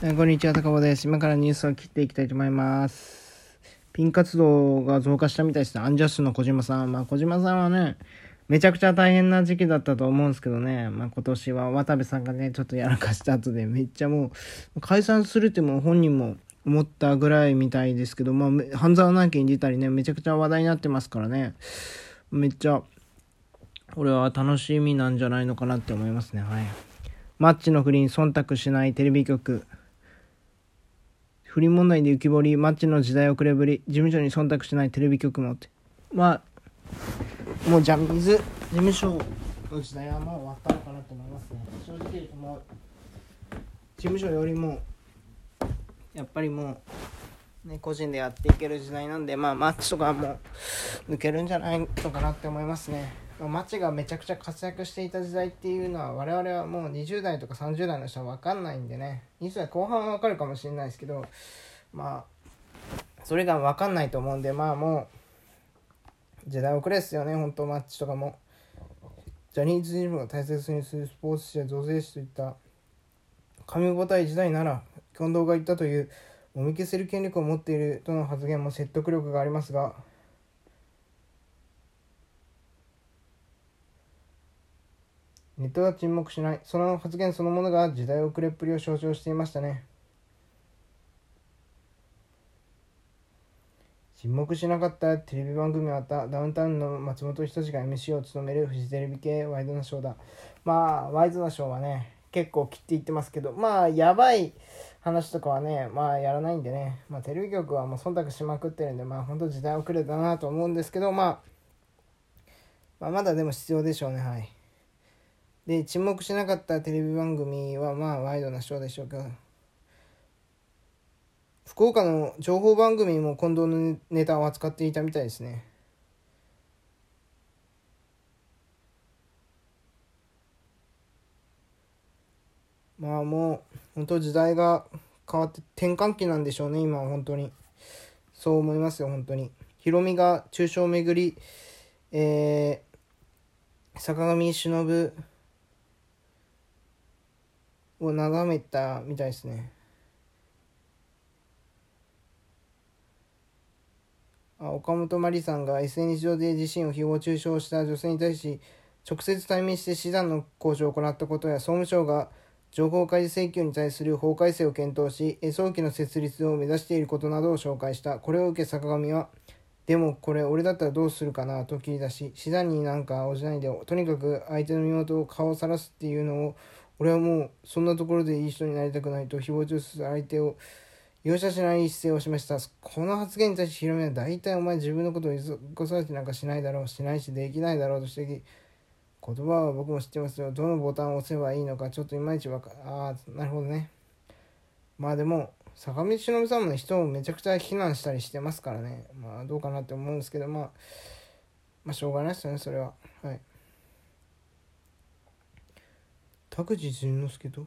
こんにちは、高尾です。今からニュースを切っていきたいと思います。ピン活動が増加したみたいですね。アンジャッシュの小島さん。まあ、小島さんはね、めちゃくちゃ大変な時期だったと思うんですけどね。まあ、今年は渡部さんがね、ちょっとやらかした後で、めっちゃもう、解散するってもう本人も思ったぐらいみたいですけど、まあ、半沢直樹に出たりね、めちゃくちゃ話題になってますからね。めっちゃ、俺は楽しみなんじゃないのかなって思いますね。はい。マッチの不倫忖度しないテレビ局。不倫問題で浮き彫り、マッチの時代遅れぶり、事務所に忖度しないテレビ局もって。まあ、もうジャニーズ事務所の時代はもう終わったのかなと思いますね。正直言うともう、事務所よりも、やっぱりもう、ね、個人でやっていける時代なんで、まあ、マッチとかも、抜けるんじゃないのかなって思いますね。マッチがめちゃくちゃ活躍していた時代っていうのは我々はもう20代とか30代の人は分かんないんでね20代後半は分かるかもしれないですけどまあそれが分かんないと思うんでまあもう時代遅れですよね本当マッチとかもジャニーズ事務所が大切にするスポーツ紙や女性誌といった神ごたい時代なら近藤が言ったというもみ消せる権力を持っているとの発言も説得力がありますがネットは沈黙しない。その発言そのものが時代遅れっぷりを象徴していましたね。沈黙しなかったテレビ番組はあった。ダウンタウンの松本人志が MC を務めるフジテレビ系ワイドナショーだ。まあワイドナショーはね結構切っていってますけど。まあやばい。話とかはねまあやらないんでね。まあテレビ局はもう忖度しまくってるんでまあ本当時代遅れだなと思うんですけど、まあ、まあまだでも必要でしょうね。はい。で沈黙しなかったテレビ番組はまあワイドなショーでしょうけど。福岡の情報番組も近藤のネタを扱っていたみたいですね。まあもう本当時代が変わって転換期なんでしょうね今は本当に。そう思いますよ本当に。ヒロミが中傷をめぐりえー、坂上忍を眺めたみたいですね。あ岡本真理さんが SNS 上で自身を誹謗中傷した女性に対し直接対面して示談の交渉を行ったことや総務省が情報開示請求に対する法改正を検討し早期の設立を目指していることなどを紹介した。これを受け坂上はでもこれ俺だったらどうするかな？と切り出し示談になんか応じないでとにかく相手の身元を顔をさらすっていうのを俺はもうそんなところでいい人になりたくないと誹謗中傷する相手を容赦しない姿勢を示した。この発言に対しヒロミは大体お前自分のことを子育てなんかしないだろうしないしできないだろうと指摘。言葉は僕も知ってますよ。どのボタンを押せばいいのかちょっといまいちわかああなるほどね。まあでも坂道忍さんも人をめちゃくちゃ非難したりしてますからね。まあどうかなって思うんですけどまあまあしょうがないですよねそれは。はい。田口淳之介と？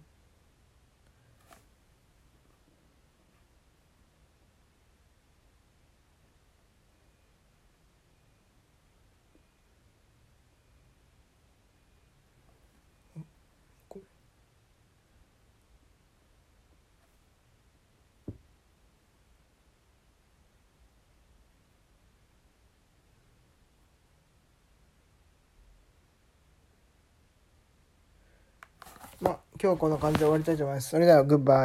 今日はこんな感じで終わりたいと思います。それではグッバイ